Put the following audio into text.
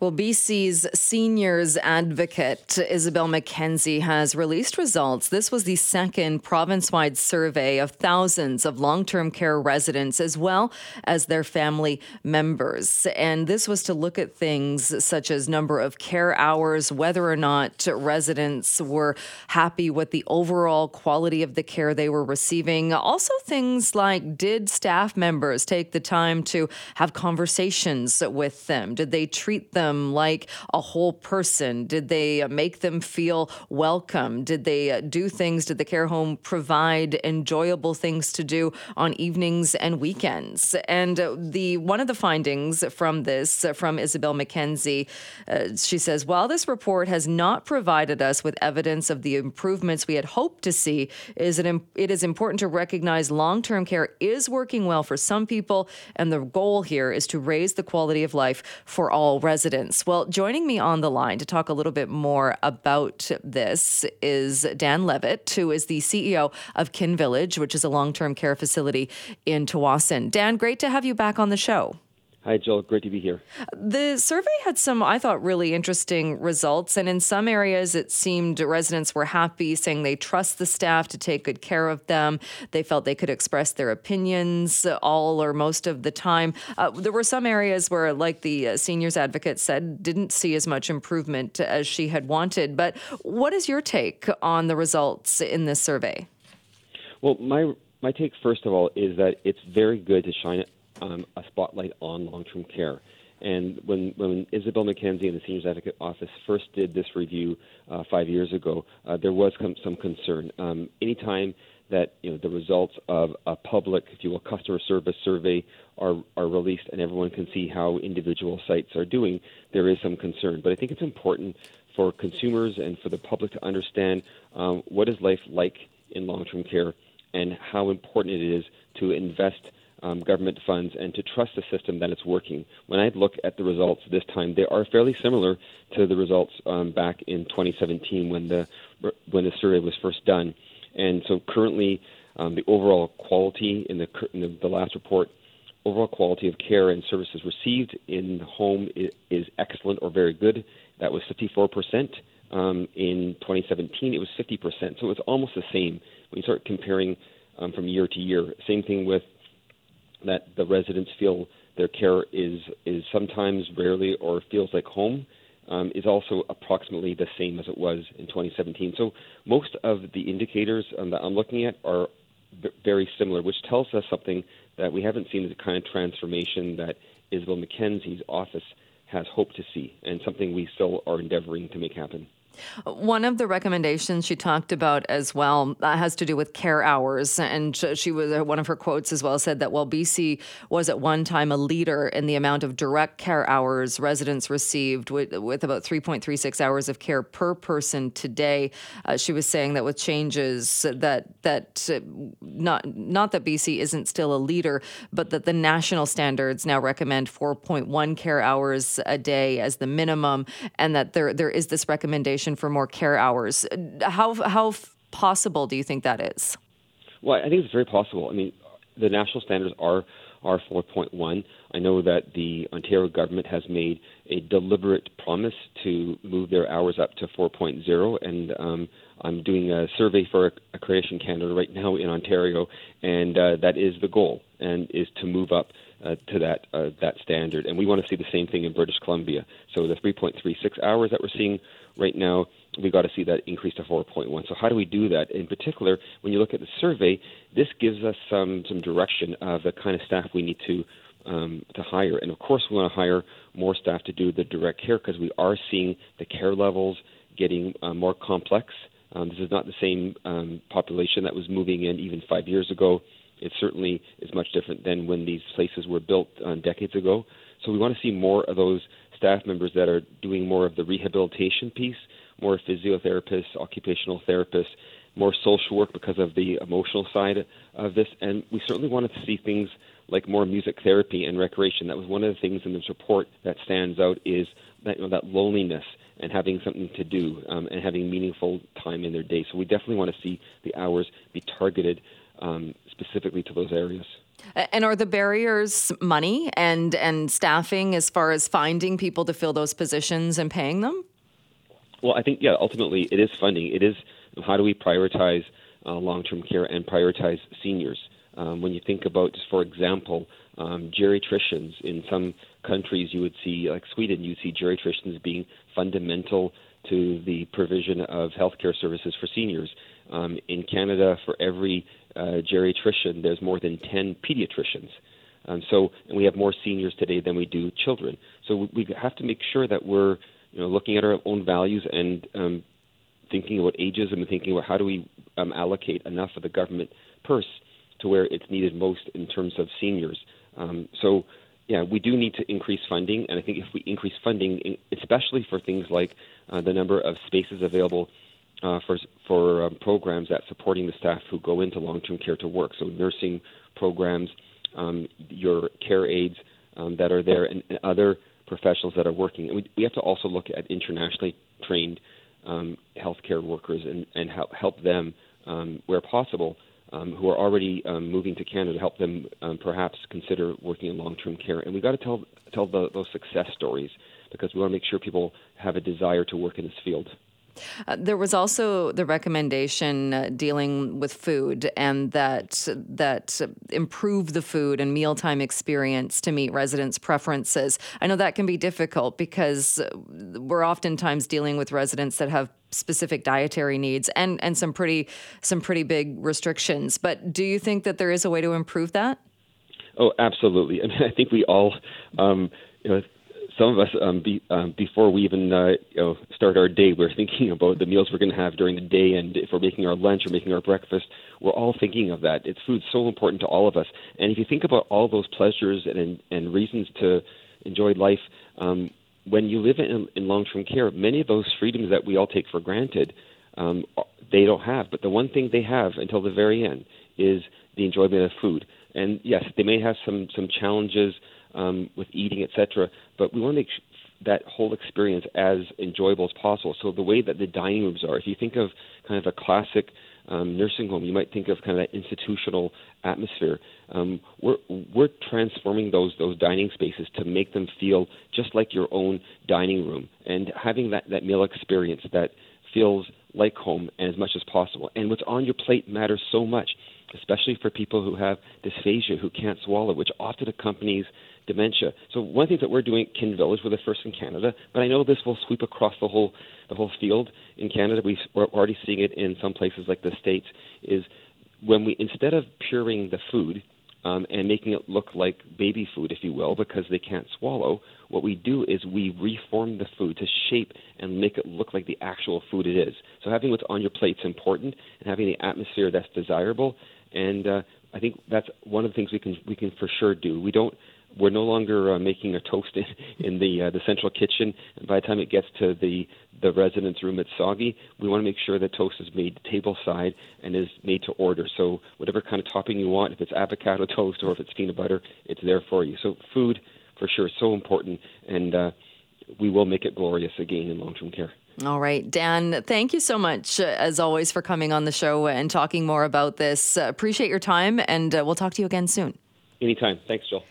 Well, BC's seniors advocate Isobel Mackenzie has released results. This was the second province wide survey of thousands of long term care residents as well as their family members. And this was to look at things such as number of care hours, whether or not residents were happy with the overall quality of the care they were receiving. Also, things like did staff members take the time to have conversations with them? Did they treat them? Them like a whole person? Did they make them feel welcome? Did they uh, do things? Did the care home provide enjoyable things to do on evenings and weekends? And uh, the one of the findings from this, uh, from Isobel Mackenzie, uh, she says, while this report has not provided us with evidence of the improvements we had hoped to see, is it, it is important to recognize long-term care is working well for some people, and the goal here is to raise the quality of life for all residents. Well, joining me on the line to talk a little bit more about this is Dan Levitt, who is the CEO of Kin Village, which is a long term care facility in Tsawwassen. Dan, great to have you back on the show. Hi, Jill. Great to be here. The survey had some, I thought, really interesting results. And in some areas, it seemed residents were happy, saying they trust the staff to take good care of them. They felt they could express their opinions all or most of the time. Uh, there were some areas where, like the uh, seniors advocate said, didn't see as much improvement as she had wanted. But what is your take on the results in this survey? Well, my my take, first of all, is that it's very good to shine um, a spotlight on long-term care. And when, when Isobel Mackenzie and the Seniors Advocate Office first did this review uh, five years ago, uh, there was some, some concern. Um, anytime that you know the results of a public, if you will, customer service survey are are released and everyone can see how individual sites are doing, there is some concern. But I think it's important for consumers and for the public to understand um, what is life like in long-term care and how important it is to invest um, government funds and to trust the system that it's working. When I look at the results this time, they are fairly similar to the results um, back in 2017 when the when the survey was first done. And so currently, um, the overall quality in the, in the, the last report, overall quality of care and services received in the home is, is excellent or very good. That was 54 percent. Um, in 2017, it was 50 percent. So it was almost the same when you start comparing um, from year to year. Same thing with that the residents feel their care is is sometimes rarely or feels like home um, is also approximately the same as it was in 2017. So most of the indicators um, that I'm looking at are b- very similar, which tells us something that we haven't seen the kind of transformation that Isobel Mackenzie's office has hoped to see, and something we still are endeavoring to make happen. One of the recommendations she talked about as well uh, has to do with care hours, and she was uh, one of her quotes as well said that while BC was at one time a leader in the amount of direct care hours residents received, with, with about 3.36 hours of care per person today, uh, she was saying that with changes that that uh, not not that BC isn't still a leader, but that the national standards now recommend 4.1 care hours a day as the minimum, and that there there is this recommendation for more care hours. How how possible do you think that is? Well, I think it's very possible. I mean, the national standards are are 4.1. I know that the Ontario government has made a deliberate promise to move their hours up to 4.0, and um, I'm doing a survey for Accreditation Canada right now in Ontario, and uh, that is the goal, and is to move up uh, to that uh, that standard. And we want to see the same thing in British Columbia. So the 3.36 hours that we're seeing right now, we got to see that increase to 4.1. So how do we do that? In particular, when you look at the survey, this gives us some some direction of the kind of staff we need to um, to hire. And of course, we want to hire more staff to do the direct care because we are seeing the care levels getting uh, more complex. Um, this is not the same um, population that was moving in even five years ago. It certainly is much different than when these places were built uh, decades ago. So we want to see more of those staff members that are doing more of the rehabilitation piece, more physiotherapists, occupational therapists, more social work because of the emotional side of this. And we certainly wanted to see things like more music therapy and recreation. That was one of the things in this report that stands out is that you know that loneliness and having something to do um, and having meaningful time in their day. So we definitely want to see the hours be targeted um, specifically to those areas. And are the barriers money and and staffing as far as finding people to fill those positions and paying them? Well, I think yeah, ultimately it is funding. It is how do we prioritize uh, long-term care and prioritize seniors. Um, when you think about, just for example, um, geriatricians in some countries, you would see, like Sweden, you see geriatricians being fundamental to the provision of healthcare services for seniors. Um, in Canada, for every uh, geriatrician, there's more than 10 pediatricians. Um, so, and we have more seniors today than we do children. So we, have to make sure that we're, you know, looking at our own values and um, thinking about ageism and thinking about how do we um, allocate enough of the government purse to where it's needed most in terms of seniors. Um, so, yeah, we do need to increase funding, and I think if we increase funding, especially for things like uh, the number of spaces available uh, for for um, programs that supporting the staff who go into long-term care to work, so nursing programs, um, your care aides um, that are there, and, and, other professionals that are working. And we, we have to also look at internationally trained um, healthcare workers and, and help help them um, where possible who are already moving to Canada, help them perhaps consider working in long-term care. And we've got to tell tell the, those success stories because we want to make sure people have a desire to work in this field. Uh, there was also the recommendation uh, dealing with food and that that improve the food and mealtime experience to meet residents' preferences. I know that can be difficult because we're oftentimes dealing with residents that have specific dietary needs and and some pretty some pretty big restrictions. But do you think that there is a way to improve that? Oh, absolutely. I mean, I think we all, um, you know some of us um, be, um, before we even uh, you know, start our day, we're thinking about the meals we're going to have during the day, and if we're making our lunch or making our breakfast, we're all thinking of that. It's food so important to all of us, and if you think about all those pleasures and and reasons to enjoy life, um, when you live in, in long-term care, many of those freedoms that we all take for granted, um, they don't have. But the one thing they have until the very end is the enjoyment of food. And yes, they may have some some challenges um, with eating, etc. But we want to make that whole experience as enjoyable as possible. So the way that the dining rooms are, if you think of kind of a classic um, nursing home, you might think of kind of that institutional atmosphere. Um, we're we're transforming those those dining spaces to make them feel just like your own dining room, and having that that meal experience that feels like home and as much as possible. And what's on your plate matters so much, especially for people who have dysphagia, who can't swallow, which often accompanies dementia. So one of the things that we're doing at Kin Village, we're the first in Canada, but I know this will sweep across the whole the whole field in Canada. We, we're already seeing it in some places like the states. Is when we instead of puring the food um, and making it look like baby food, if you will, because they can't swallow, what we do is we reform the food to shape and make it look like the actual food it is. So having what's on your plate is important, and having the atmosphere that's desirable. And uh, I think that's one of the things we can we can for sure do. We don't we're no longer uh, making a toast in, in the uh, the central kitchen. And by the time it gets to the the residence room, it's soggy. We want to make sure that toast is made table side and is made to order. So whatever kind of topping you want, if it's avocado toast or if it's peanut butter, it's there for you. So food, for sure, is so important, and uh, we will make it glorious again in long-term care. All right, Dan, thank you so much, uh, as always, for coming on the show and talking more about this. Uh, appreciate your time, and uh, we'll talk to you again soon. Anytime. Thanks, Jill.